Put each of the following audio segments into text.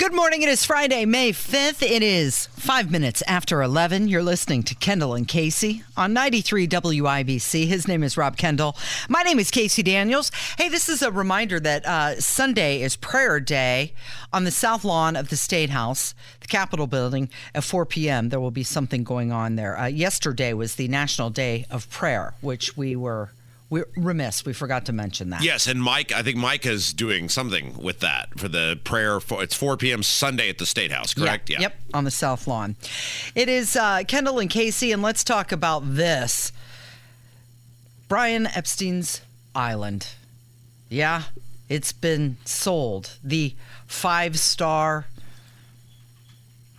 Good morning. It is Friday, May 5th. It is five minutes after 11. You're listening to Kendall and Casey on 93 WIBC. His name is Rob Kendall. My name is Casey Daniels. Hey, this is a reminder that uh, Sunday is prayer day on the south lawn of the State House, the Capitol building, at 4 p.m. There will be something going on there. Uh, yesterday was the National Day of Prayer, which we were we're remiss. We forgot to mention that. Yes, and Mike, I think Mike is doing something with that for the prayer. For, it's 4 p.m. Sunday at the State House, correct? Yeah. Yep, on the South Lawn. It is uh, Kendall and Casey, and let's talk about this. Brian Epstein's Island. Yeah, it's been sold. The five star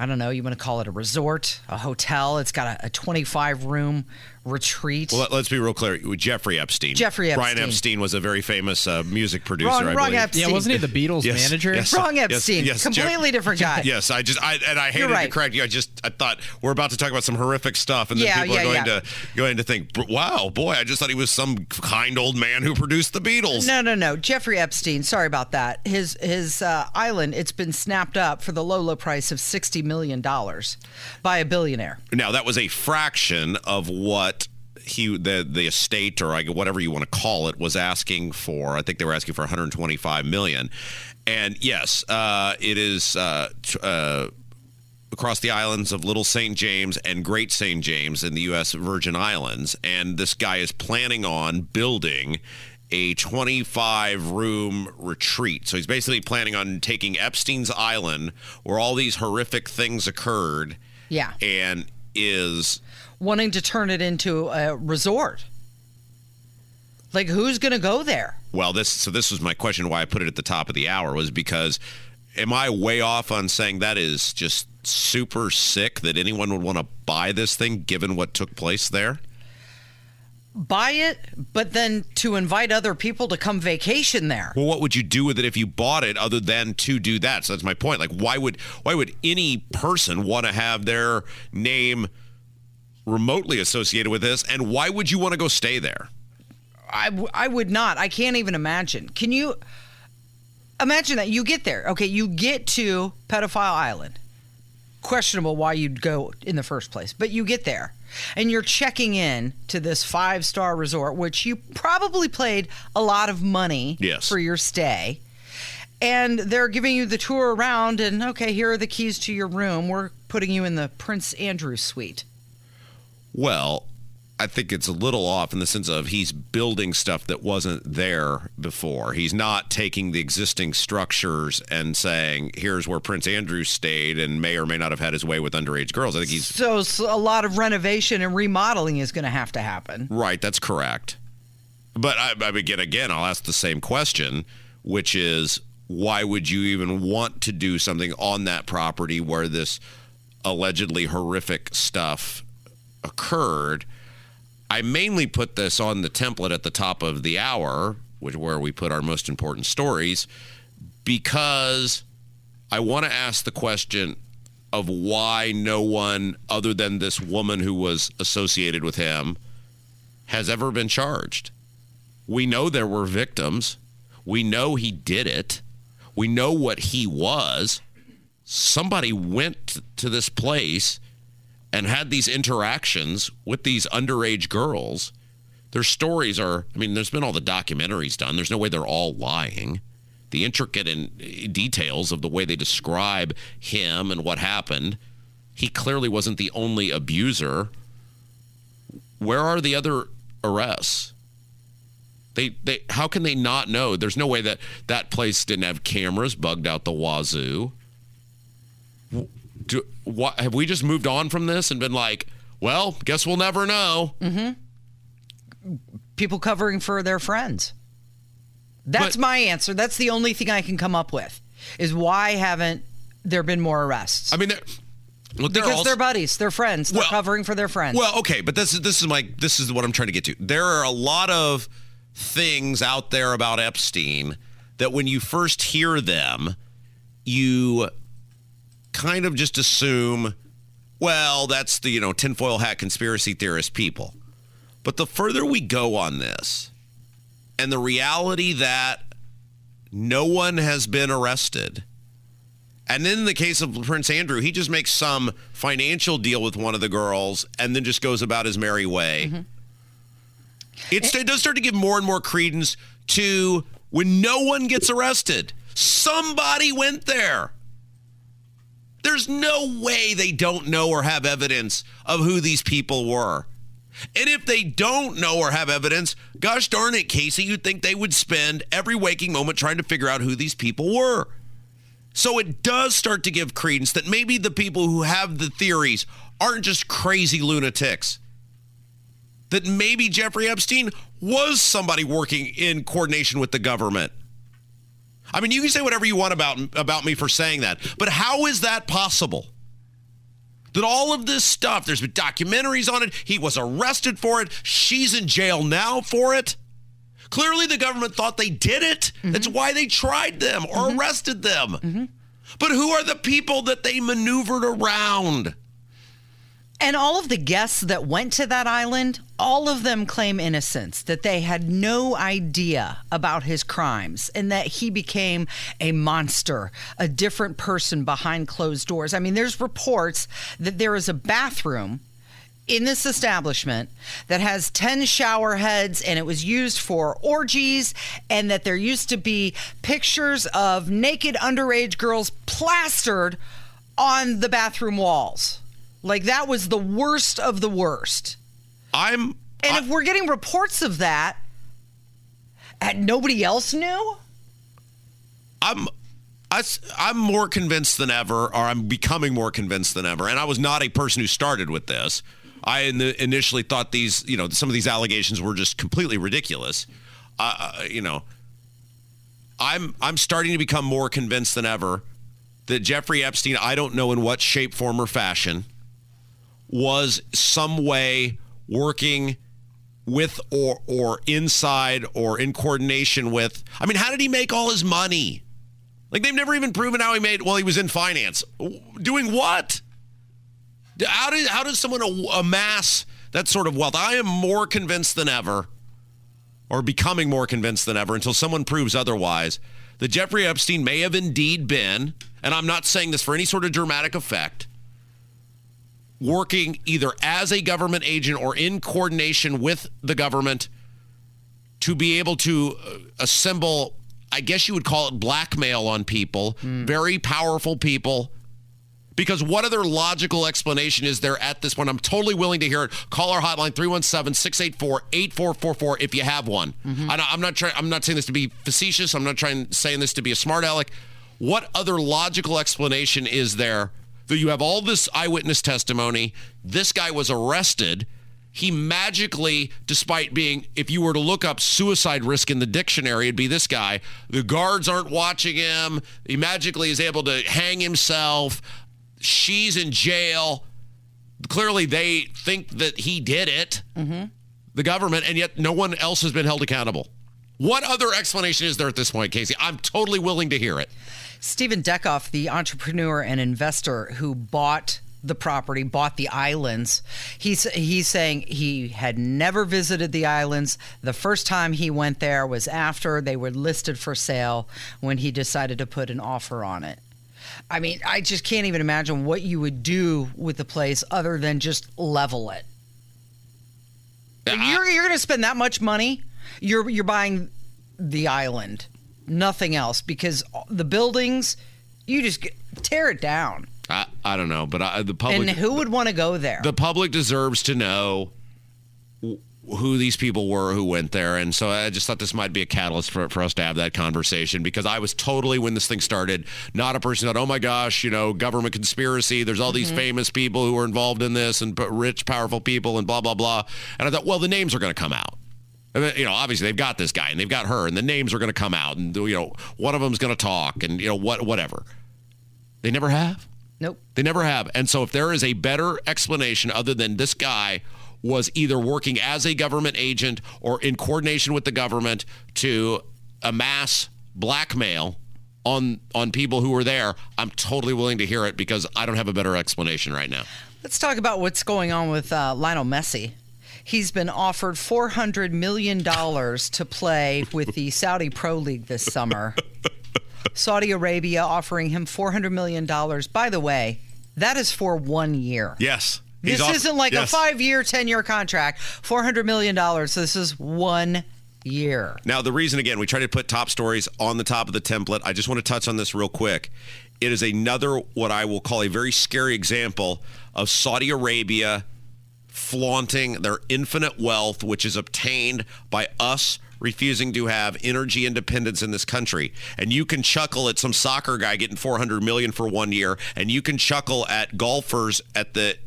I don't know, you want to call it a resort, a hotel. It's got a, a 25 room retreat. Well, let's be real clear. Jeffrey Epstein. Jeffrey Epstein. Brian Epstein was a very famous uh, music producer. Wrong, I wrong believe. Epstein. Yeah, wasn't he the Beatles Yes, manager? yes. Wrong Epstein. yes, Completely Jeff- different guy. Yes, I just I and I hated right. to correct you. I just I thought we're about to talk about some horrific stuff, and then Yeah, people yeah, are going yeah. to going to think, wow, boy, I just thought he was some kind old man who produced the Beatles. No, no, no. Jeffrey Epstein. Sorry about that. His his uh, island. It's been snapped up for the low low price of sixty million dollars by a billionaire. Now that was a fraction of what he the the estate or I- whatever you want to call it was asking for. I think they were asking for 125 million. And yes, uh, it is uh, uh, across the islands of Little St. James and Great St. James in the U.S. Virgin Islands. And this guy is planning on building a 25 room retreat. So he's basically planning on taking Epstein's Island, where all these horrific things occurred, Yeah, and is wanting to turn it into a resort. Like, who's going to go there? well this so this was my question why i put it at the top of the hour was because am i way off on saying that is just super sick that anyone would want to buy this thing given what took place there Buy it, but then to invite other people to come vacation there. well what would you do with it if you bought it other than to do that so that's my point like why would why would any person want to have their name remotely associated with this and why would you want to go stay there I, w- I would not. I can't even imagine. Can you imagine that you get there? Okay, you get to Pedophile Island. Questionable why you'd go in the first place, but you get there and you're checking in to this five star resort, which you probably paid a lot of money Yes. for your stay. And they're giving you the tour around, and okay, here are the keys to your room. We're putting you in the Prince Andrew suite. Well, I think it's a little off in the sense of he's building stuff that wasn't there before. He's not taking the existing structures and saying, here's where Prince Andrew stayed and may or may not have had his way with underage girls. I think he's So, s a lot of renovation and remodeling is going to have to happen. right. That's correct. But I, I again, again, I'll ask the same question, which is, why would you even want to do something on that property where this allegedly horrific stuff occurred? I mainly put this on the template at the top of the hour, which where we put our most important stories, because I want to ask the question of why no one other than this woman who was associated with him has ever been charged. We know there were victims. We know he did it. We know what he was. Somebody went to this place and had these interactions with these underage girls. Their stories are, I mean, there's been all the documentaries done. There's no way they're all lying. The intricate in, eh, details of the way they describe him and what happened. He clearly wasn't the only abuser. Where are the other arrests? They, they, how can they not know? There's no way that that place didn't have cameras bugged out the wazoo. Do, what, have we just moved on from this and been like, well, guess we'll never know? Mm-hmm. people covering for their friends. That's But- my answer. That's the only thing I can come up with. Is why haven't there been more arrests? I mean, they're, look, they're because also- they're buddies, they're friends, they're Well- covering for their friends. Well, okay, but this is this is my this is what I'm trying to get to. There are a lot of things out there about Epstein that when you first hear them, you kind of just assume, well, that's the, you know, tinfoil hat conspiracy theorist people. But the further we go on this, and the reality that no one has been arrested, and then in the case of Prince Andrew, he just makes some financial deal with one of the girls and then just goes about his merry way. Mm-hmm. it does start to give more and more credence to when no one gets arrested. Somebody went there. There's no way they don't know or have evidence of who these people were. And if they don't know or have evidence, gosh darn it, Casey, you'd think they would spend every waking moment trying to figure out who these people were. So it does start to give credence that maybe the people who have the theories aren't just crazy lunatics. That maybe Jeffrey Epstein was somebody working in coordination with the government. I mean, you can say whatever you want about about me for saying that, but how is that possible? That all of this stuff, there's been documentaries on it. He was arrested for it. She's in jail now for it. Clearly, the government thought they did it. Mm-hmm. That's why they tried them or mm-hmm. arrested them. Mm-hmm. But who are the people that they maneuvered around? And all of the guests that went to that island, all of them claim innocence, that they had no idea about his crimes and that he became a monster, a different person behind closed doors. I mean, there's reports that there is a bathroom in this establishment that has 10 shower heads and it was used for orgies and that there used to be pictures of naked underage girls plastered on the bathroom walls. Like that was the worst of the worst. I'm And I, if we're getting reports of that and nobody else knew? I'm I, am more convinced than ever, or I'm becoming more convinced than ever. And I was not a person who started with this. I initially thought these, you know, some of these allegations were just completely ridiculous. Uh, you know, I'm I'm starting to become more convinced than ever that Jeffrey Epstein, I don't know in what shape, form, or fashion, was some way working with or or inside or in coordination with. I mean, how did he make all his money? Like they've never even proven how he made. Well, he was in finance, doing what? How, did, how does someone amass that sort of wealth? I am more convinced than ever, or becoming more convinced than ever until someone proves otherwise, that Jeffrey Epstein may have indeed been, and I'm not saying this for any sort of dramatic effect, working either as a government agent or in coordination with the government to be able to uh, assemble, I guess you would call it blackmail on people, mm. very powerful people because what other logical explanation is there at this point? I'm totally willing to hear it. Call our hotline 317-684-8444 if you have one. Mm-hmm. I, am not trying I'm not saying this to be facetious. I'm not trying saying this to be a smart aleck. What other logical explanation is there you have all this eyewitness testimony? This guy was arrested he magically, despite being, if you were to look up suicide risk in the dictionary, it'd be this guy. The guards aren't watching him. He magically is able to hang himself. She's in jail. Clearly, they think that he did it, mm-hmm. the government, and yet no one else has been held accountable. What other explanation is there at this point, Casey? I'm totally willing to hear it. Stephen Deckoff, the entrepreneur and investor who bought the property, bought the islands. He's he's saying he had never visited the islands. The first time he went there was after they were listed for sale when he decided to put an offer on it. I mean, I just can't even imagine what you would do with the place other than just level it. you're you're going to spend that much money. You're you're buying the island, nothing else, because the buildings, you just get, tear it down. I, I don't know, but I, the public. And who would want to go there? The public deserves to know who these people were who went there. And so I just thought this might be a catalyst for, for us to have that conversation because I was totally, when this thing started, not a person that, oh my gosh, you know, government conspiracy. There's all mm-hmm. these famous people who are involved in this and rich, powerful people and blah, blah, blah. And I thought, well, the names are going to come out. And you know, obviously they've got this guy and they've got her and the names are going to come out and, you know, one of them's going to talk and, you know, what, whatever. They never have. Nope. They never have. And so if there is a better explanation other than this guy was either working as a government agent or in coordination with the government to amass blackmail on on people who were there, I'm totally willing to hear it because I don't have a better explanation right now. Let's talk about what's going on with uh, Lionel Messi. He's been offered $400 million to play with the Saudi Pro League this summer. Saudi Arabia offering him $400 million. By the way, that is for one year. Yes. This off- isn't like yes. a five year, 10 year contract. $400 million. So This is one year. Now, the reason again, we try to put top stories on the top of the template. I just want to touch on this real quick. It is another, what I will call a very scary example of Saudi Arabia flaunting their infinite wealth, which is obtained by us refusing to have energy independence in this country. And you can chuckle at some soccer guy getting 400 million for one year, and you can chuckle at golfers at the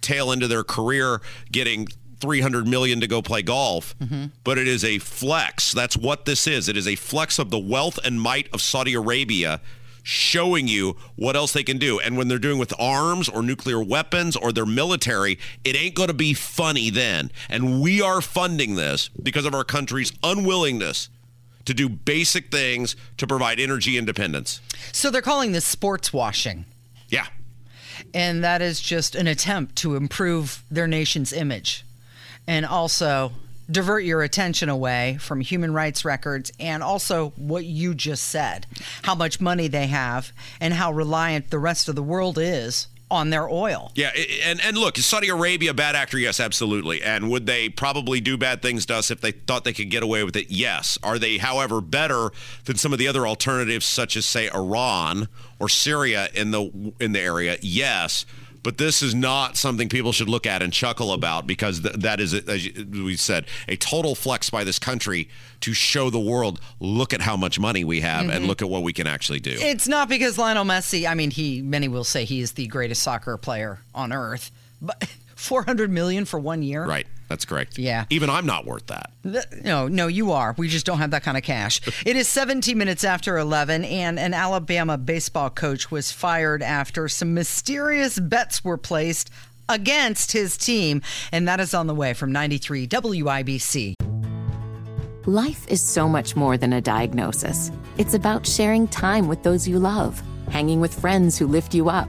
tail end of their career getting 300 million to go play golf. Mm-hmm. But it is a flex. That's what this is. It is a flex of the wealth and might of Saudi Arabia showing you what else they can do. And when they're doing with arms or nuclear weapons or their military, it ain't going to be funny then. And we are funding this because of our country's unwillingness to do basic things to provide energy independence. So they're calling this sports washing. Yeah. And that is just an attempt to improve their nation's image and also divert your attention away from human rights records and also what you just said how much money they have and how reliant the rest of the world is on their oil. Yeah, and and look, is Saudi Arabia a bad actor? Yes, absolutely. And would they probably do bad things to us if they thought they could get away with it? Yes. Are they, however, better than some of the other alternatives, such as say Iran or Syria in the in the area? Yes. But this is not something people should look at and chuckle about because th- that is, as we said, a total flex by this country to show the world, look at how much money we have and mm-hmm. look at what we can actually do. It's not because Lionel Messi, I mean he many will say he is the greatest soccer player on earth, but 400 million for one year. right. That's correct. Yeah. Even I'm not worth that. No, no, you are. We just don't have that kind of cash. It is 17 minutes after 11, and an Alabama baseball coach was fired after some mysterious bets were placed against his team, and that is on the way from 93 WIBC. Life is so much more than a diagnosis. It's about sharing time with those you love, hanging with friends who lift you up,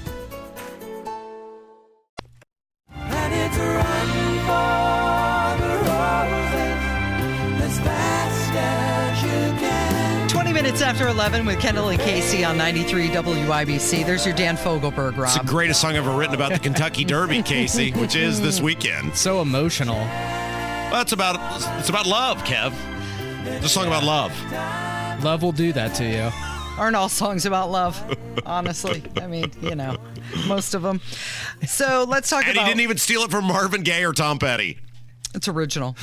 11 with Kendall and Casey on 93 WIBC. There's your Dan Fogelberg, It's the greatest song ever written about the Kentucky Derby, Casey, which is this weekend. So emotional. Well, it's about it's about love, Kev. It's a song about love. Love will do that to you. Aren't all songs about love? Honestly, I mean, you know, most of them. So let's talk about And he didn't even steal it from Marvin Gaye or Tom Petty. It's original.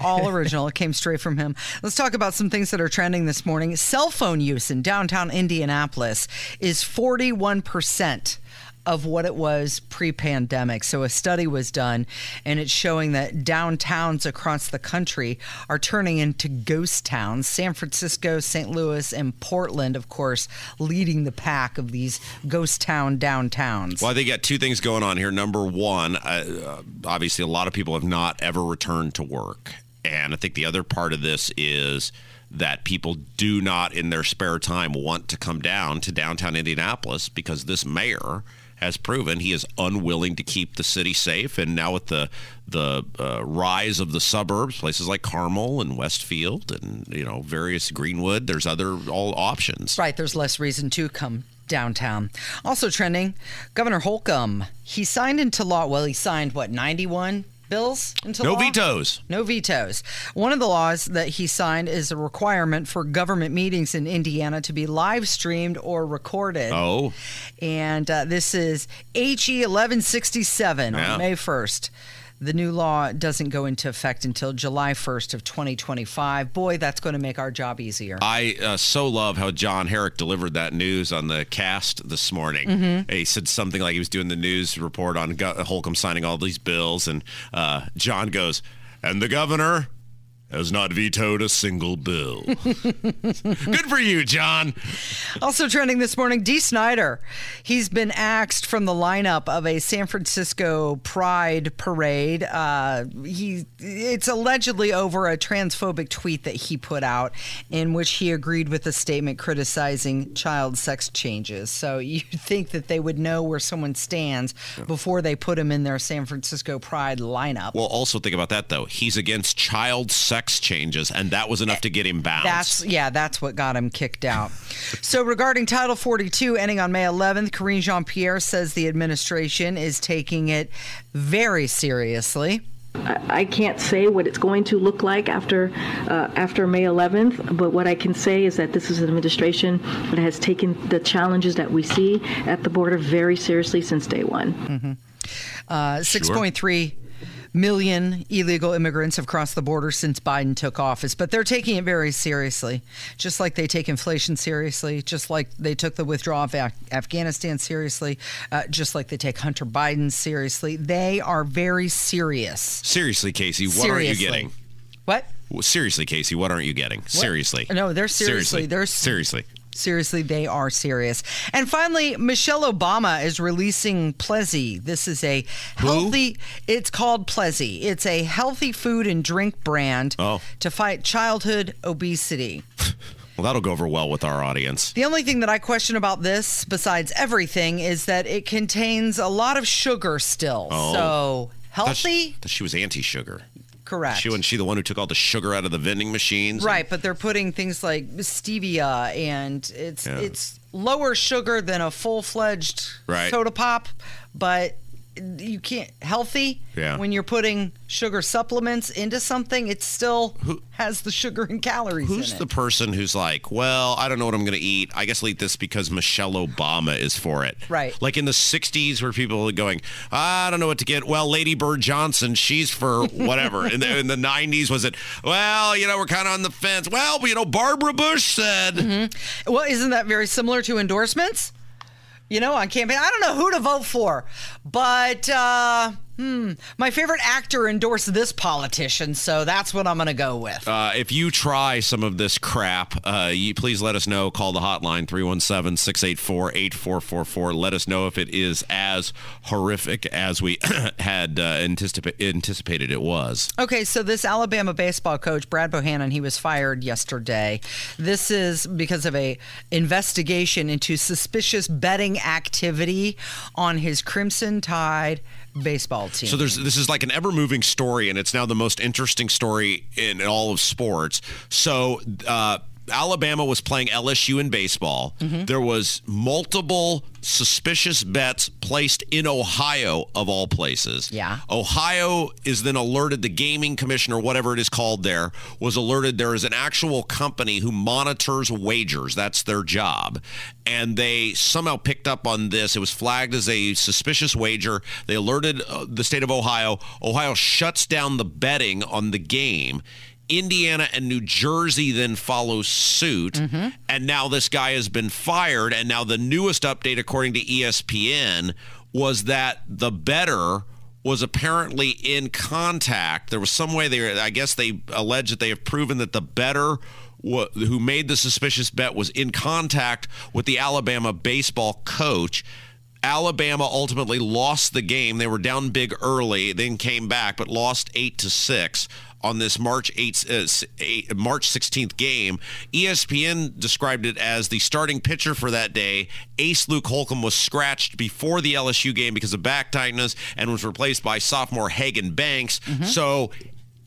All original. It came straight from him. Let's talk about some things that are trending this morning. Cell phone use in downtown Indianapolis is 41% of what it was pre pandemic. So a study was done and it's showing that downtowns across the country are turning into ghost towns. San Francisco, St. Louis, and Portland, of course, leading the pack of these ghost town downtowns. Well, I they got two things going on here. Number one, uh, uh, obviously, a lot of people have not ever returned to work. And I think the other part of this is that people do not, in their spare time, want to come down to downtown Indianapolis because this mayor has proven he is unwilling to keep the city safe. And now with the the uh, rise of the suburbs, places like Carmel and Westfield, and you know various Greenwood, there's other all options. Right, there's less reason to come downtown. Also trending, Governor Holcomb, he signed into law, well, he signed what, 91 bills into No law? vetoes. No vetoes. One of the laws that he signed is a requirement for government meetings in Indiana to be live streamed or recorded. Oh, And uh, this is HE 1167 Yeah. on May 1st. The new law doesn't go into effect until July 1st of 2025. Boy, that's going to make our job easier. I uh, so love how John Herrick delivered that news on the cast this morning. Mm-hmm. He said something like he was doing the news report on Holcomb signing all these bills, and uh, John goes, "And the governor has not vetoed a single bill. Good for you, John. Also trending this morning, Dee Snider. He's been axed from the lineup of a San Francisco Pride parade. Uh, he it's allegedly over a transphobic tweet that he put out in which he agreed with a statement criticizing child sex changes. So you'd think that they would know where someone stands before they put him in their San Francisco Pride lineup. Well, also think about that though. He's against child sex changes, and that was enough to get him bounced. That's yeah, that's what got him kicked out. so regarding Title 42 ending on May 11th, Karine Jean-Pierre says the administration is taking it very seriously. I I can't say what it's going to look like after uh, after May 11th, but what I can say is that this is an administration that has taken the challenges that we see at the border very seriously since day one. Uh, 6.3 million illegal immigrants have crossed the border since Biden took office, but they're taking it very seriously, just like they take inflation seriously, just like they took the withdrawal of Af- Afghanistan seriously, uh, just like they take Hunter Biden seriously. They are very serious. Seriously, Casey, what aren't you getting? What? Well, Seriously, Casey, what aren't you getting? Seriously. No, they're seriously- they're s- seriously. Seriously, they are serious. And finally, Michelle Obama is releasing Plezi. This is a healthy, it's called Plezi. It's a healthy food and drink brand Oh. to fight childhood obesity. Well, that'll go over well with our audience. The only thing that I question about this, besides everything, is that it contains a lot of sugar still. Oh. So healthy, thought she was anti-sugar. Correct. She wasn't she the one who took all the sugar out of the vending machines? Right, but they're putting things like stevia, and it's Yeah. it's lower sugar than a full fledged Right. soda pop, but you can't healthy. Yeah. When you're putting sugar supplements into something, it still has the sugar and calories Who's the person who's like, well, I don't know what I'm going to eat. I guess I'll eat this because Michelle Obama is for it. Right. Like in the 60s where people are going, I don't know what to get. Well, Lady Bird Johnson, she's for whatever. in, the, in the 90s, was it, well, you know, we're kind of on the fence. Well, you know, Barbara Bush said. Mm-hmm. Well, isn't that very similar to endorsements? You know, on campaign, I don't know who to vote for, but uh, hmm, my favorite actor endorsed this politician, so that's what I'm going to go with. Uh, if you try some of this crap, uh, you please let us know. Call the hotline 317 684 8444. Let us know if it is as horrific as we had uh, anticipa- anticipated it was. Okay, so this Alabama baseball coach Brad Bohannon, he was fired yesterday. This is because of a investigation into suspicious betting activity on his Crimson Tide baseball team. So there's this is like an ever moving story, and it's now the most interesting story in all of sports. So uh, Alabama was playing LSU in baseball. Mm-hmm. There was multiple suspicious bets placed in Ohio of all places. Yeah. Ohio is then alerted the gaming commission or whatever it is called there was alerted there is an actual company who monitors wagers. That's their job. And they somehow picked up on this. It was flagged as a suspicious wager. They alerted uh, the state of Ohio. Ohio shuts down the betting on the game. Indiana and New Jersey then follow suit. Mm-hmm. And now this guy has been fired. And now the newest update, according to ESPN, was that the better was apparently in contact. There was some way they, I guess they allege that they have proven that the better who made the suspicious bet was in contact with the Alabama baseball coach. Alabama ultimately lost the game. They were down big early, then came back, but lost eight to six on this March 8th, uh, eight, March 16th game. ESPN described it as the starting pitcher for that day. Ace Luke Holcomb was scratched before the LSU game because of back tightness and was replaced by sophomore Hagan Banks. So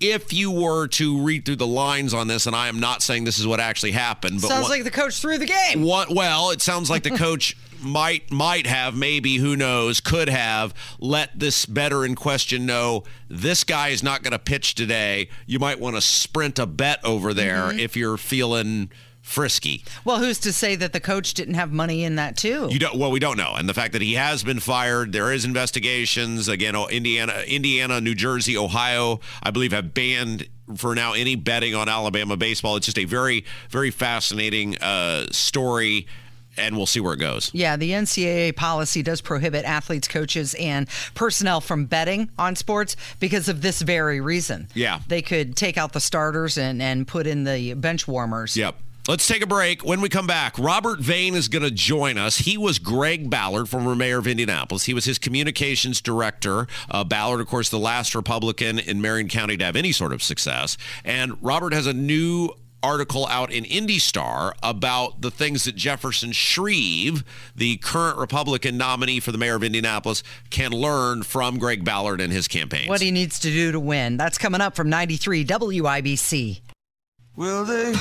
if you were to read through the lines on this, and I am not saying this is what actually happened, but Sounds what- like the coach threw the game. what? Well, it sounds like the coach might might have, maybe, who knows, could have let this better in question know this guy is not going to pitch today. You might want to sprint a bet over there Mm-hmm. if you're feeling frisky. Well, who's to say that the coach didn't have money in that too? You don't. Well, we don't know, and the fact that he has been fired, there is investigations. Again, Indiana, Indiana, New Jersey, Ohio, I believe, have banned for now any betting on Alabama baseball. It's just a very, very fascinating uh, story. and we'll see where it goes. Yeah, the NCAA policy does prohibit athletes, coaches, and personnel from betting on sports because of this very reason. Yeah. They could take out the starters and, and put in the bench warmers. Yep. Let's take a break. When we come back, Robert Vane is going to join us. He was Greg Ballard, former mayor of Indianapolis. He was his communications director. Uh, Ballard, of course, the last Republican in Marion County to have any sort of success. And Robert has a new article out in Indy Star about the things that Jefferson Shreve, the current Republican nominee for the mayor of Indianapolis, can learn from Greg Ballard and his campaign. What he needs to do to win. That's coming up from 93 WIBC. Well, they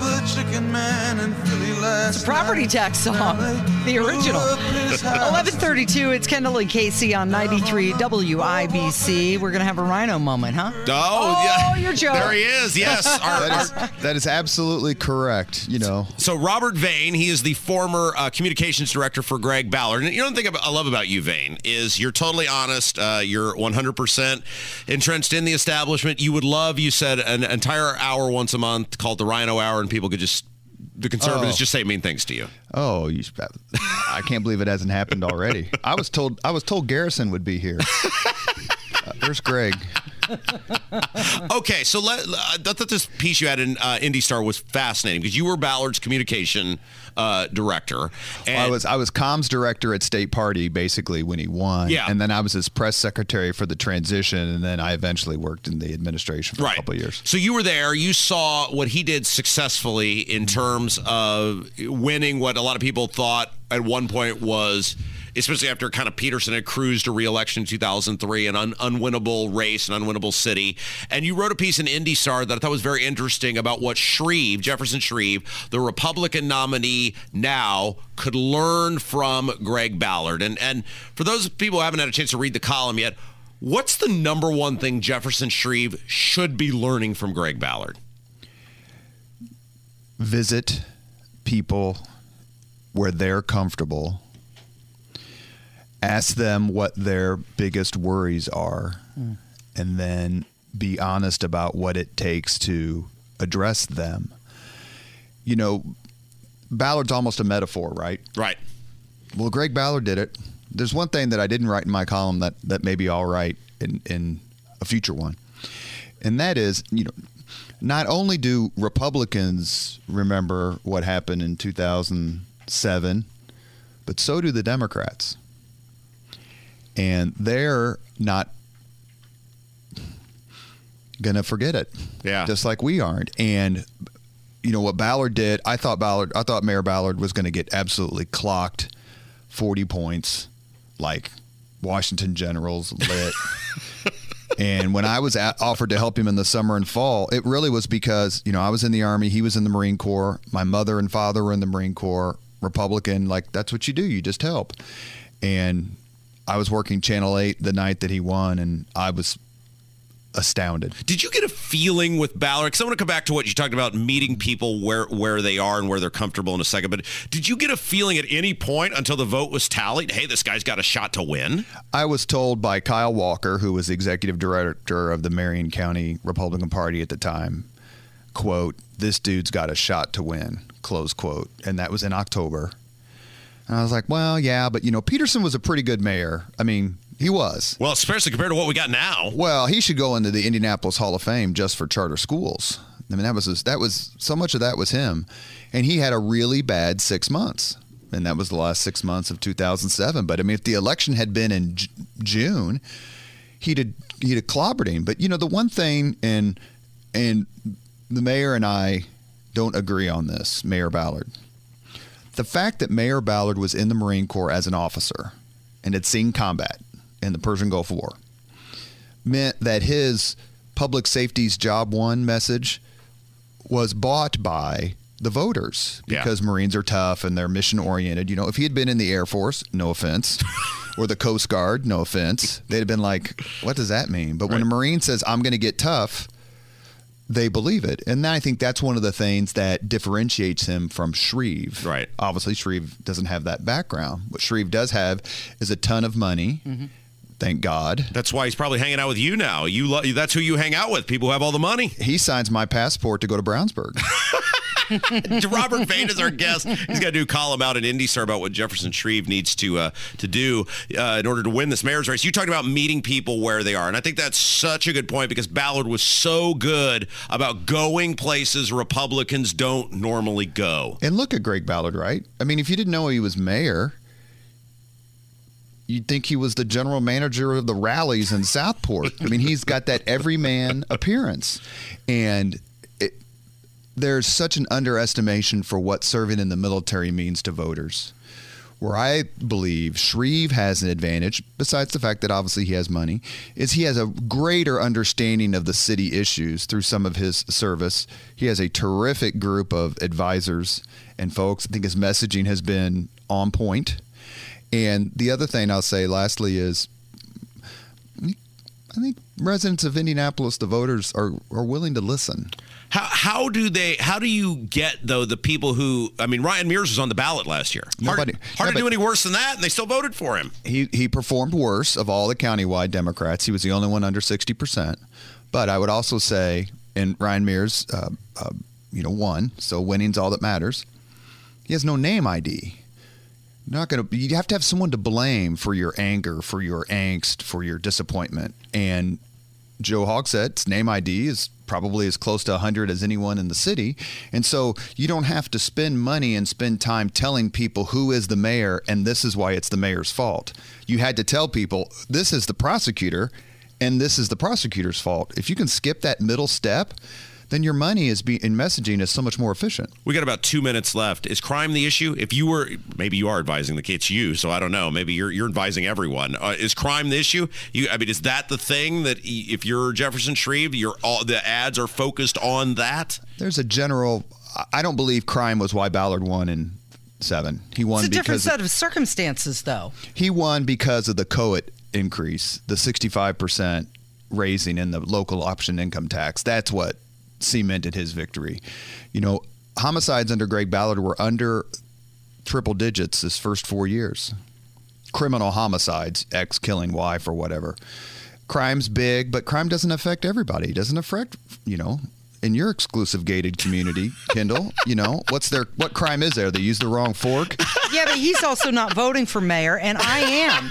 up a chicken man in Philly last Property tax song, the original. Up his house. 1132, it's Kendall and Casey on 93 WIBC. We're going to have a rhino moment, huh? Oh, yeah. you're joking. There he is. Yes. Our- That is, that is absolutely correct. You know, So Robert Vane, he is the former uh, communications director for Greg Ballard. And you know the thing I love about you, Vane, is you're totally honest. Uh, you're 100% entrenched in the establishment. You would love, you said, an entire hour once a month called the Rhino Hour, and people could just the conservatives Oh. just say mean things to you. oh, you, I can't believe it hasn't happened already. I was told I was told Garrison would be here. Uh, there's Greg. Okay, so let, I thought this piece you had in uh, Indy Star was fascinating because you were Ballard's communication uh, director. And I was I was comms director at State Party basically when he won. Yeah. And then I was his press secretary for the transition, and then I eventually worked in the administration for a couple of years. So you were there. You saw what he did successfully in terms of winning what a lot of people thought at one point was, especially after kind of Peterson had cruised to reelection in 2003, an un- unwinnable race, an unwinnable city. And you wrote a piece in Indy Star that I thought was very interesting about what Shreve, Jefferson Shreve, the Republican nominee now, could learn from Greg Ballard. And and for those people who haven't had a chance to read the column yet. What's the number one thing Jefferson Shreve should be learning from Greg Ballard? Visit people where they're comfortable. Ask them what their biggest worries are, hmm. and then be honest about what it takes to address them. You know, Ballard's almost a metaphor, right? Right. Well, Greg Ballard did it. There's one thing that I didn't write in my column that that maybe I'll write in in a future one, and that is, you know, not only do Republicans remember what happened in 2007, but so do the Democrats, and they're not gonna forget it. Yeah. just like we aren't, and you know what Ballard did. I thought Ballard. I thought Mayor Ballard was going to get absolutely clocked, forty points, like Washington Generals lit. and when I was at, offered to help him in the summer and fall, it really was because you know I was in the army, he was in the Marine Corps, my mother and father were in the Marine Corps, Republican. Like that's what you do. You just help. And I was working Channel Eight the night that he won, and I was astounded. Did you get a feeling with Ballard? Because I want to come back to what you talked about meeting people where where they are and where they're comfortable in a second. But did you get a feeling at any point until the vote was tallied? Hey, this guy's got a shot to win. I was told by Kyle Walker, who was the executive director of the Marion County Republican Party at the time, quote, this dude's got a shot to win, close quote. And that was in October. And I was like, well, yeah, but you know, Peterson was a pretty good mayor. I mean, he was. Well, especially compared to what we got now. Well, he should go into the Indianapolis Hall of Fame just for charter schools. I mean, that was that was so much of that was him, and he had a really bad six months, and that was the last six months of 2007. But I mean, if the election had been in J- June, he'd have, he'd have clobbered him. But you know, the one thing, and and the mayor and I don't agree on this, Mayor Ballard. The fact that Mayor Ballard was in the Marine Corps as an officer and had seen combat in the Persian Gulf War meant that his public safety's job one message was bought by the voters Yeah. because Marines are tough and they're mission oriented. You know, if he had been in the Air Force, no offense, or the Coast Guard, no offense, they'd have been like, what does that mean? But when a Marine says, I'm going to get tough, they believe it. And I think that's one of the things that differentiates him from Shreve. Right. Obviously, Shreve doesn't have that background. What Shreve does have is a ton of money. Mm-hmm. Thank God. That's why he's probably hanging out with you now. You lo- that's who you hang out with. People who have all the money. He signs my passport to go to Brownsburg. Robert Vane is our guest. He's got a new column out in IndyStar, about what Jefferson Shreve needs to uh, to do uh, in order to win this mayor's race. You talked about meeting people where they are, and I think that's such a good point because Ballard was so good about going places Republicans don't normally go. And look at Greg Ballard, right? I mean, if you didn't know he was mayor, you'd think he was the general manager of the rallies in Southport. I mean, he's got that everyman appearance. And there's such an underestimation for what serving in the military means to voters. Where I believe Shreve has an advantage, besides the fact that obviously he has money, is he has a greater understanding of the city issues through some of his service. He has a terrific group of advisors and folks. I think his messaging has been on point. And the other thing I'll say lastly is I think residents of Indianapolis, the voters, are, are willing to listen. How, how do they? How do you get though the people who? I mean, Ryan Mears was on the ballot last year. Nobody- hard, hard yeah, to do any worse than that, and they still voted for him. He he performed worse of all the countywide Democrats. He was the only one under sixty percent. But I would also say, and Ryan Mears, uh, uh, you know, won. So winning's all that matters. He has no name ID. Not gonna. You have to have someone to blame for your anger, for your angst, for your disappointment. And Joe Hogsett's name ID is probably as close to 100 as anyone in the city. And so you don't have to spend money and spend time telling people who is the mayor and this is why it's the mayor's fault. You had to tell people this is the prosecutor and this is the prosecutor's fault. If you can skip that middle step, then your money is be in messaging is so much more efficient. We got about two minutes left. Is crime the issue? If you were, maybe you are advising the kids, you, so I don't know. Maybe you're you're advising everyone. Uh, is crime the issue? You, I mean, is that the thing that if you're Jefferson Shreve, you're all the ads are focused on that? There's a general I don't believe crime was why Ballard won in 7. He won It's a different because set of circumstances, though. He won because of the COIT increase, the 65% raising in the local option income tax. That's what cemented his victory. You know, homicides under Greg Ballard were under triple digits his first four years. Criminal homicides, X killing Y for whatever. Crime's big, but crime doesn't affect everybody. It doesn't affect, you know, in your exclusive gated community, Kendall, you know, what's their what crime is there? They use the wrong fork? Yeah, but he's also not voting for mayor, and I am.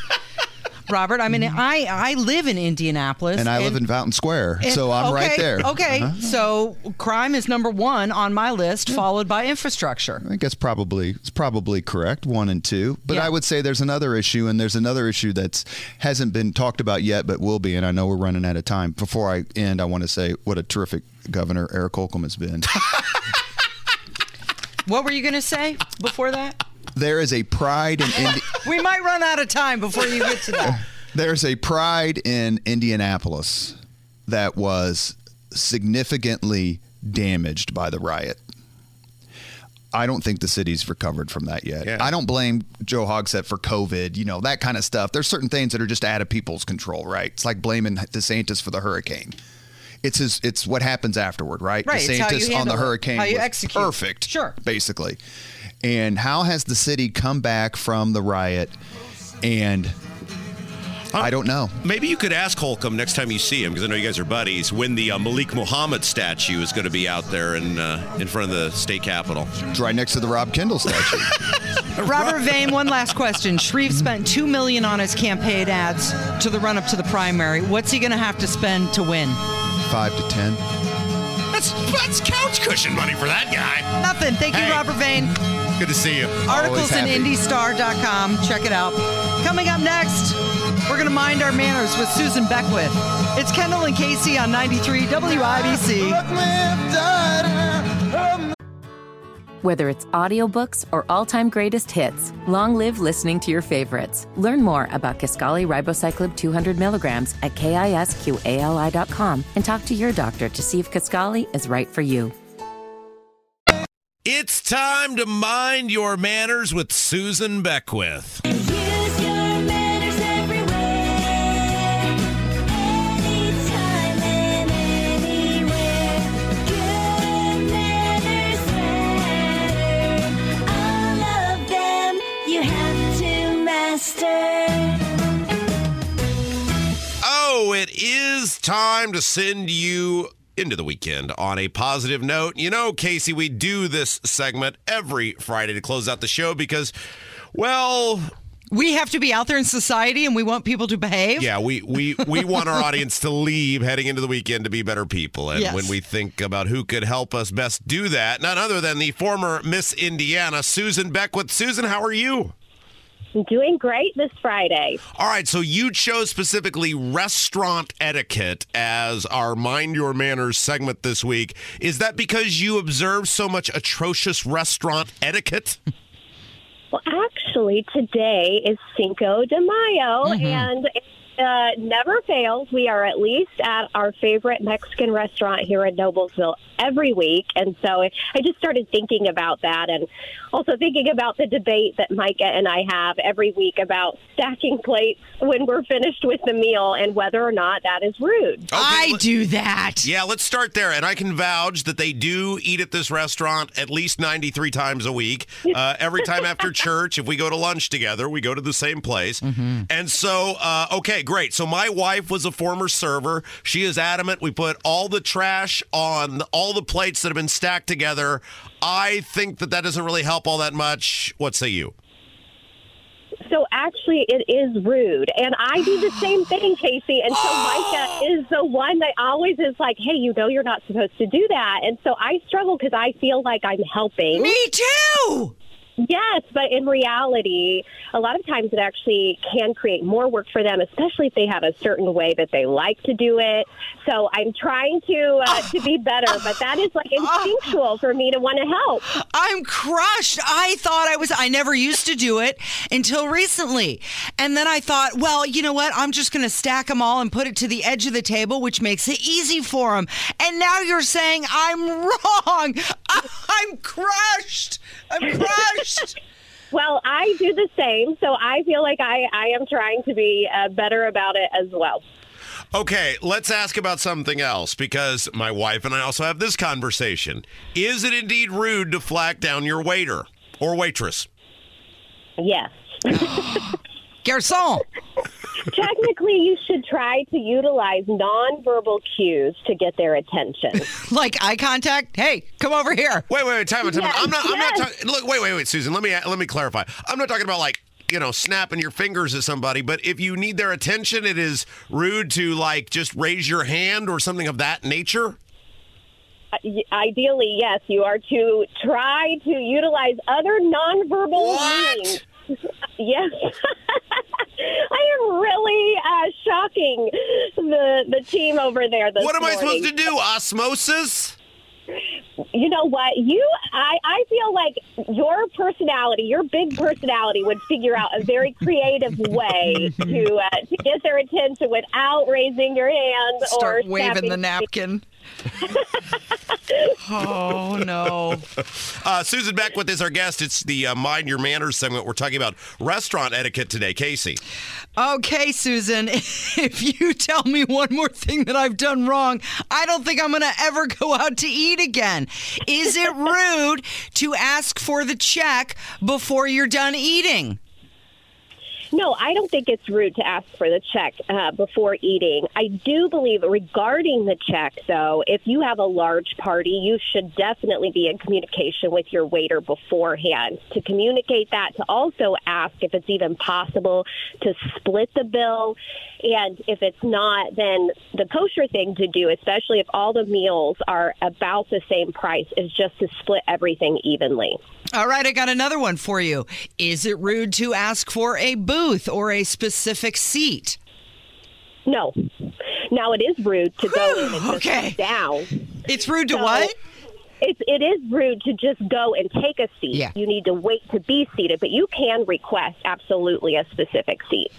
Robert, I mean, I, I live in Indianapolis. And I live in Fountain Square, and- so I'm right there. Okay, Uh-huh. so crime is number one on my list, followed by infrastructure. I guess probably it's probably correct one and two, but Yeah. I would say there's another issue, and there's another issue that's hasn't been talked about yet, but will be. And I know we're running out of time. Before I end, I want to say what a terrific governor Eric Holcomb has been. What were you going to say before that? There is a pride in Indi- We might run out of time before you get to that. there's a pride in Indianapolis that was significantly damaged by the riot. I don't think the city's recovered from that yet. Yeah. I don't blame Joe Hogsett for COVID, you know, that kind of stuff. There's certain things that are just out of people's control, right? It's like blaming DeSantis for the hurricane. It's his, it's what happens afterward, right? Right, it's how you DeSantis on the handle it, hurricane how you was execute. perfect. Sure. Basically. And how has the city come back from the riot? And I don't know. Maybe you could ask Holcomb next time you see him, because I know you guys are buddies, when the uh, Malik Muhammad statue is going to be out there in uh, in front of the state capitol. It's right next to the Rob Kendall statue. Robert Vane, one last question. Shreve spent two million on his campaign ads to the run up to the primary. What's he going to have to spend to win? Five to ten. That's that's couch cushion money for that guy. Nothing. Thank you, Hey. Robert Vane. Good to see you. Articles in happy. IndyStar.com. Check it out. Coming up next, we're going to mind our manners with Susan Beckwith. It's Kendall and Casey on 93 WIBC. Whether it's audiobooks or all-time greatest hits, long live listening to your favorites. Learn more about Kisqali Ribociclib 200 milligrams at kisqali.com and talk to your doctor to see if Kisqali is right for you. It's time to mind your manners with Susan Beckwith. Time to send you into the weekend on a positive note. You know, Casey, we do this segment every Friday to close out the show because, well, We have to be out there in society and we want people to behave. yeah, we we we want our audience to leave heading into the weekend to be better people. And Yes. when we think about who could help us best do that, none other than the former Miss Indiana, Susan Beckwith. Susan, how are you? Doing great this Friday. All right, so you chose specifically restaurant etiquette as our Mind Your Manners segment this week. Is that because you observe so much atrocious restaurant etiquette? Well, actually, today is Cinco de Mayo, mm-hmm. and it uh, never fails. We are at least at our favorite Mexican restaurant here in Noblesville every week. And so I just started thinking about that and also thinking about the debate that Micah and I have every week about stacking plates when we're finished with the meal and whether or not that is rude. I do that. Yeah, let's start there. And I can vouch that they do eat at this restaurant at least 93 times a week. Uh, every time after church, if we go to lunch together, we go to the same place. And so, uh, okay, great. So my wife was a former server. She is adamant we put all the trash on all the plates that have been stacked together. I think that that doesn't really help all that much. What say you? So actually, it is rude, and I do the same thing, Casey. And so Micah is the one that always is like, "Hey, you know, you're not supposed to do that." And so I struggle because I feel like I'm helping. Me too. Yes, but in reality, a lot of times it actually can create more work for them, especially if they have a certain way that they like to do it. So I'm trying to uh, to be better, but that is like instinctual for me to want to help. I'm crushed. I thought I was, I never used to do it until recently. And then I thought, well, you know what? I'm just going to stack them all and put it to the edge of the table, which makes it easy for them. And now you're saying I'm wrong. I'm crushed. I'm crushed. Well, I do the same, so I feel like I, I am trying to be uh, better about it as well. Okay, let's ask about something else because my wife and I also have this conversation. Is it indeed rude to flag down your waiter or waitress? Yes. Garçon. Technically, you should try to utilize nonverbal cues to get their attention. Like eye contact. Hey, come over here. Wait, wait, wait, time out, time out. Yes, I'm not. I'm not talking. Look, wait, wait, wait, Susan. Let me let me clarify. I'm not talking about like you know snapping your fingers at somebody, but if you need their attention, it is rude to like just raise your hand or something of that nature. Uh, Ideally, yes, you are to try to utilize other nonverbal What? means. Yes. I am really uh, shocking the the team over there this What am I supposed to do? Osmosis? You know what? You, I, I feel like your personality, your big personality, would figure out a very creative way to uh, to get their attention without raising your hand or Start waving snapping- the napkin. Oh no. Uh, Susan Beckwith is our guest. It's the uh, Mind Your Manners segment. We're talking about restaurant etiquette today. Casey. Okay, Susan, if you tell me one more thing that I've done wrong, I don't think I'm going to ever go out to eat again. Is it rude to ask for the check before you're done eating? No, I don't think it's rude to ask for the check uh, before eating. I do believe regarding the check, though, if you have a large party, you should definitely be in communication with your waiter beforehand to communicate that, to also ask if it's even possible to split the bill. And if it's not, then the kosher thing to do, especially if all the meals are about the same price, is just to split everything evenly. All right, I got another one for you. Is it rude to ask for a booth or a specific seat? No. Now it is rude to go in and Okay. sit down. It's rude to So, what? It's, it is rude to just go and take a seat. Yeah. You need to wait to be seated, but you can request absolutely a specific seat.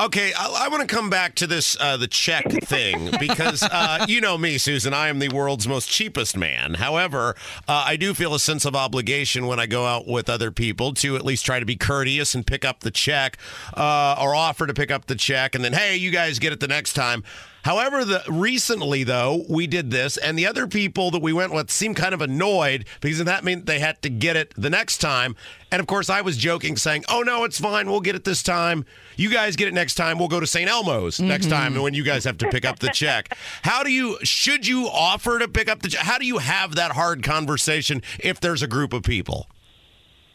Okay, I, I want to come back to this uh, the check thing because uh, you know me, Susan. I am the world's most cheapest man. However, uh, I do feel a sense of obligation when I go out with other people to at least try to be courteous and pick up the check uh, or offer to pick up the check, and then hey, you guys get it the next time. However, the recently though we did this, and the other people that we went with seemed kind of annoyed because that meant they had to get it the next time. And of course, I was joking, saying, "Oh no, it's fine. We'll get it this time. You guys get it next time. We'll go to St. Elmo's next mm-hmm. time and when you guys have to pick up the check." How do you? Should you offer to pick up the? check? How do you have that hard conversation if there's a group of people?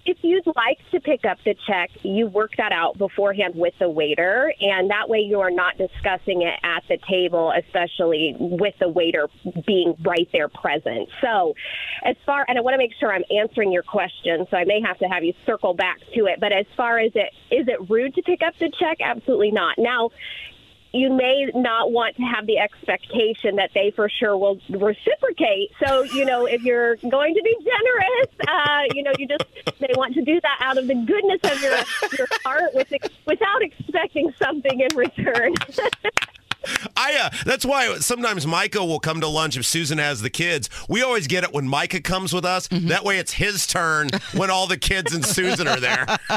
If you'd like to pick up the check, you work that out beforehand with the waiter, and that way you are not discussing it at the table, especially with the waiter being right there present. So, as far, and I want to make sure I'm answering your question, so I may have to have you circle back to it. But as far as it, is it rude to pick up the check? Absolutely not. Now, you may not want to have the expectation that they for sure will reciprocate. So, you know, if you're going to be generous, uh, you know, you just may want to do that out of the goodness of your your heart with, without expecting something in return. I uh, that's why sometimes Micah will come to lunch if Susan has the kids. We always get it when Micah comes with us. That way it's his turn when all the kids and Susan are there.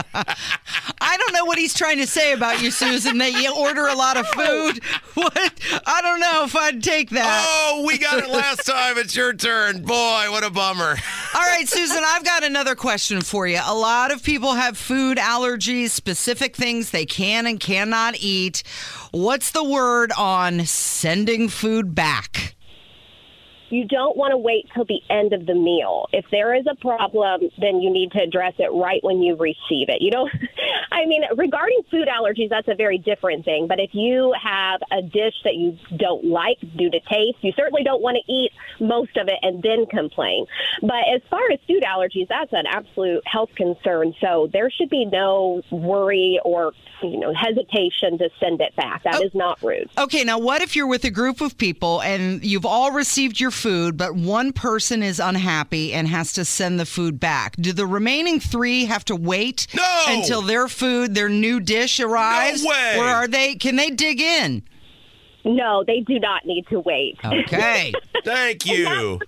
I don't know what he's trying to say about you, Susan, that you order a lot of food. What? I don't know if I'd take that. Oh, we got it last time. It's your turn. Boy, what a bummer. All right, Susan, I've got another question for you. A lot of people have food allergies, specific things they can and cannot eat. What's the word on sending food back? You don't want to wait till the end of the meal. If there is a problem, then you need to address it right when you receive it. You don't, I mean, regarding food allergies, that's a very different thing. But if you have a dish that you don't like due to taste, you certainly don't want to eat most of it and then complain. But as far as food allergies, that's an absolute health concern. So there should be no worry or you know hesitation to send it back. That oh. is not rude. Okay, now what if you're with a group of people and you've all received your food, but one person is unhappy and has to send the food back? Do the remaining three have to wait No! until their food, their new dish arrives? way! Or are they can they dig in? No, they do not need to wait. Okay. Thank you.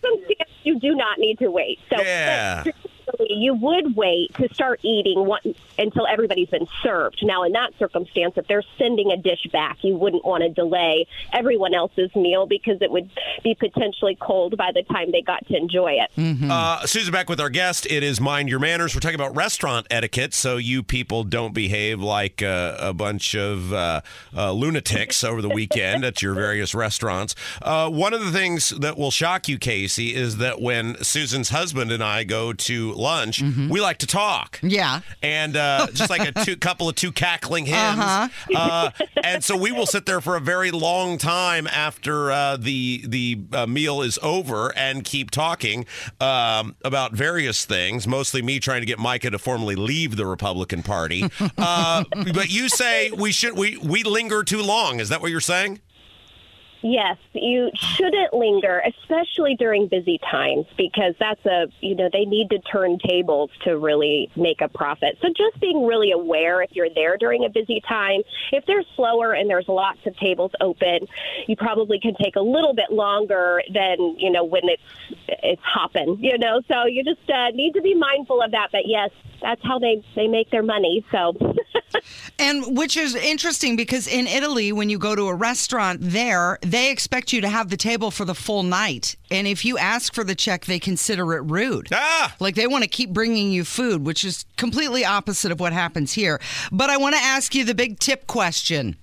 you do not need to wait. So Yeah. But traditionally, you would wait to start eating one, until everybody's been served. Now, in that circumstance, if they're sending a dish back, you wouldn't want to delay everyone else's meal because it would be potentially cold by the time they got to enjoy it. Uh, Susan, back with our guest. It is Mind Your Manners. We're talking about restaurant etiquette, so you people don't behave like uh, a bunch of uh, uh, lunatics over the weekend at your various restaurants. Uh, one of the things that will shock you, Casey, is that when Susan's husband and I go to lunch, we like to talk. Yeah. and uh, just like a two, couple of two cackling hens. uh and so we will sit there for a very long time after uh, the the uh, meal is over and keep talking um, about various things. Mostly me trying to get Micah to formally leave the Republican Party. Uh, but you say we should we we linger too long. Is that what you're saying? Yes, you shouldn't linger, especially during busy times, because that's a, you know, they need to turn tables to really make a profit. So just being really aware if you're there during a busy time, if they're slower and there's lots of tables open, you probably can take a little bit longer than, you know, when it's, it's hopping, you know, so you just uh, need to be mindful of that. But yes, that's how they, they make their money. So. And which is interesting because in Italy, when you go to a restaurant there, they expect you to have the table for the full night. And if you ask for the check, they consider it rude. Ah! Like they want to keep bringing you food, which is completely opposite of what happens here. But I want to ask you the big tip question.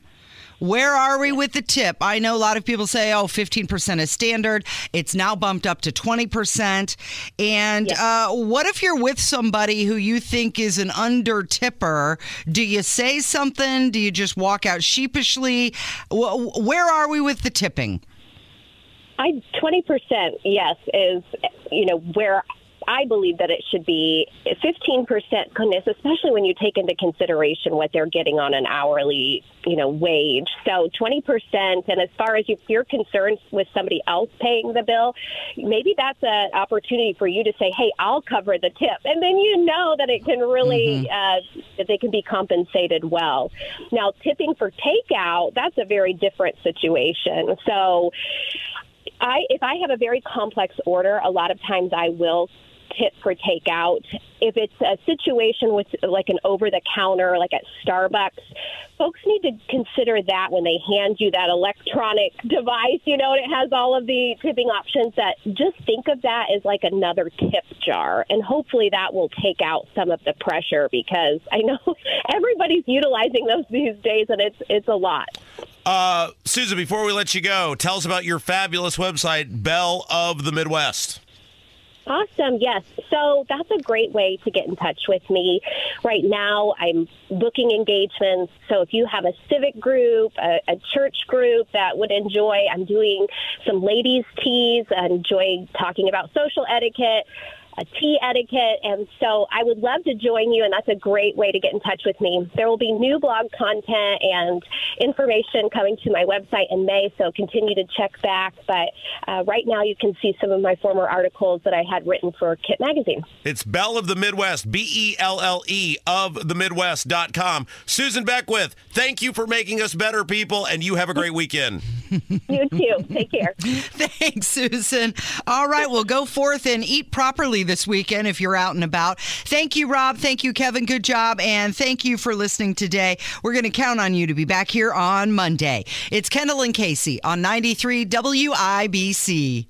Where are we with the tip? I know a lot of people say, oh, 15% is standard. It's now bumped up to 20%. And uh, what if you're with somebody who you think is an under tipper? Do you say something? Do you just walk out sheepishly? Where are we with the tipping? I twenty percent, yes, is you know where I believe that it should be. Fifteen percent, goodness, especially when you take into consideration what they're getting on an hourly, you know, wage. So twenty percent, and as far as if you're concerned with somebody else paying the bill, maybe that's an opportunity for you to say, "Hey, I'll cover the tip," and then you know that it can really uh, that they can be compensated well. Now, tipping for takeout, that's a very different situation. So. I if I have a very complex order, a lot of times I will tip for takeout. If it's a situation with like an over the counter, like at Starbucks, folks need to consider that when they hand you that electronic device, you know, and it has all of the tipping options that just think of that as like another tip jar. And hopefully that will take out some of the pressure because I know everybody's utilizing those these days and it's it's a lot. Uh, Susan, before we let you go, tell us about your fabulous website, Belle of the Midwest. Awesome. Yes. So that's a great way to get in touch with me. Right now, I'm booking engagements. So if you have a civic group, a, a church group that would enjoy, I'm doing some ladies' teas, I enjoy talking about social etiquette tea etiquette. And so I would love to join you, and that's a great way to get in touch with me. There will be new blog content and information coming to my website in May, so continue to check back. But uh, right now, you can see some of my former articles that I had written for Kit Magazine. It's Belle of the Midwest, B E L L E of the Midwest.com. Susan Beckwith, thank you for making us better people, and you have a great weekend. you too. Take care. Thanks, Susan. All right, well, go forth and eat properly this weekend if you're out and about. Thank you, Rob. Thank you, Kevin. Good job. And thank you for listening today. We're going to count on you to be back here on Monday. It's Kendall and Casey on 93 WIBC.